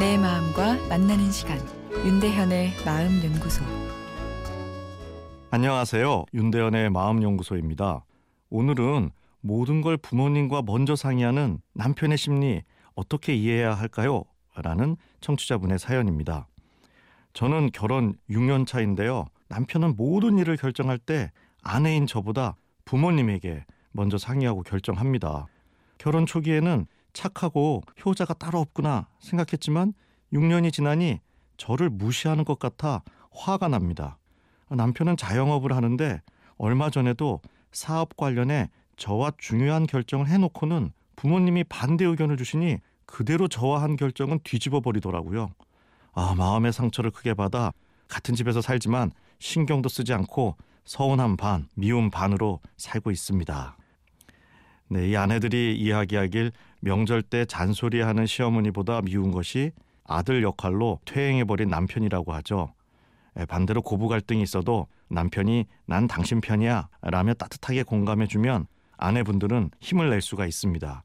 만나는 시간 윤대현의 마음 연구소 안녕하세요. 윤대현의 마음 연구소입니다. 오늘은 모든 걸 부모님과 먼저 상의하는 남편의 심리 어떻게 이해해야 할까요? 라는 청취자분의 사연입니다. 저는 결혼 6년 차인데요. 남편은 모든 일을 결정할 때 아내인 저보다 부모님에게 먼저 상의하고 결정합니다. 결혼 초기에는 착하고 효자가 따로 없구나 생각했지만 6년이 지나니 저를 무시하는 것 같아 화가 납니다. 남편은 자영업을 하는데 얼마 전에도 사업 관련해 저와 중요한 결정을 해놓고는 부모님이 반대 의견을 주시니 그대로 저와 한 결정은 뒤집어 버리더라고요. 아, 마음의 상처를 크게 받아 같은 집에서 살지만 신경도 쓰지 않고 서운한 반, 미움 반으로 살고 있습니다. 네, 이 아내들이 이야기하길 명절 때 잔소리하는 시어머니보다 미운 것이 아들 역할로 퇴행해버린 남편이라고 하죠. 반대로 고부 갈등이 있어도 남편이 난 당신 편이야 라며 따뜻하게 공감해주면 아내분들은 힘을 낼 수가 있습니다.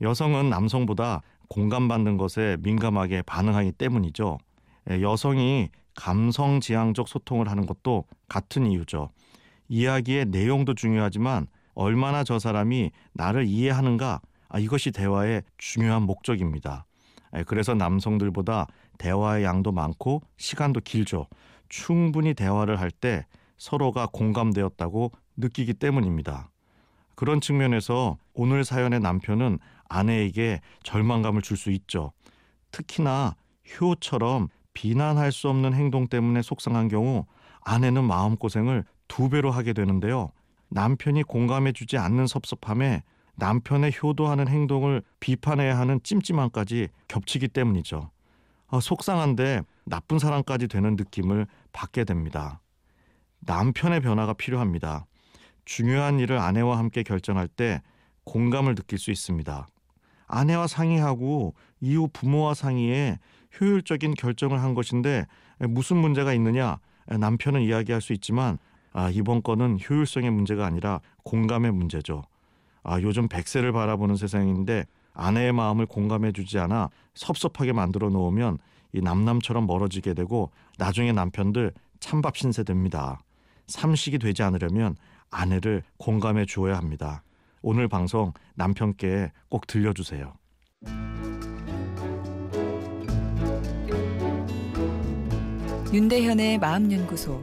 여성은 남성보다 공감받는 것에 민감하게 반응하기 때문이죠. 여성이 감성 지향적 소통을 하는 것도 같은 이유죠. 이야기의 내용도 중요하지만 얼마나 저 사람이 나를 이해하는가 아, 이것이 대화의 중요한 목적입니다. 그래서 남성들보다 대화의 양도 많고 시간도 길죠. 충분히 대화를 할 때 서로가 공감되었다고 느끼기 때문입니다. 그런 측면에서 오늘 사연의 남편은 아내에게 절망감을 줄 수 있죠. 특히나 효처럼 비난할 수 없는 행동 때문에 속상한 경우 아내는 마음고생을 두 배로 하게 되는데요. 남편이 공감해주지 않는 섭섭함에 남편의 효도하는 행동을 비판해야 하는 찜찜함까지 겹치기 때문이죠. 아, 속상한데 나쁜 사람까지 되는 느낌을 받게 됩니다. 남편의 변화가 필요합니다. 중요한 일을 아내와 함께 결정할 때 공감을 느낄 수 있습니다. 아내와 상의하고 이후 부모와 상의해 효율적인 결정을 한 것인데 무슨 문제가 있느냐 남편은 이야기할 수 있지만 아, 이번 건은 효율성의 문제가 아니라 공감의 문제죠. 아, 요즘 백세를 바라보는 세상인데 아내의 마음을 공감해 주지 않아 섭섭하게 만들어 놓으면 이 남남처럼 멀어지게 되고 나중에 남편들 찬밥 신세 됩니다. 삼식이 되지 않으려면 아내를 공감해 주어야 합니다. 오늘 방송 남편께 꼭 들려주세요. 윤대현의 마음연구소